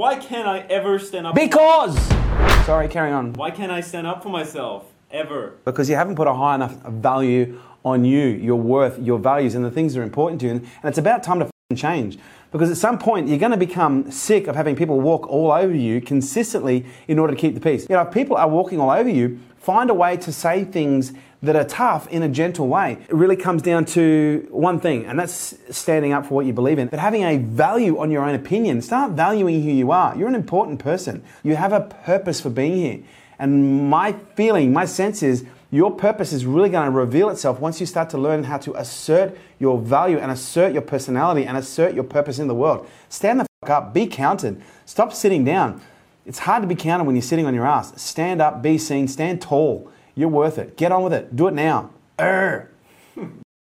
Why can't I ever stand up? Because. Sorry, carry on. Why can't I stand up for myself ever? Because you haven't put a high enough value on you, your worth, your values, and the things that are important to you. And it's about time to change. Because at some point, you're going to become sick of having people walk all over you consistently in order to keep the peace. You know, if people are walking all over you, find a way to say things that are tough in a gentle way. It really comes down to one thing, and that's standing up for what you believe in, but having a value on your own opinion. Start valuing who you are. You're an important person. You have a purpose for being here. And my feeling, my sense is, your purpose is really going to reveal itself once you start to learn how to assert your value and assert your personality and assert your purpose in the world. Stand the fuck up, be counted, stop sitting down. It's hard to be counted when you're sitting on your ass. Stand up, be seen, stand tall. You're worth it. Get on with it. Do it now. Urgh.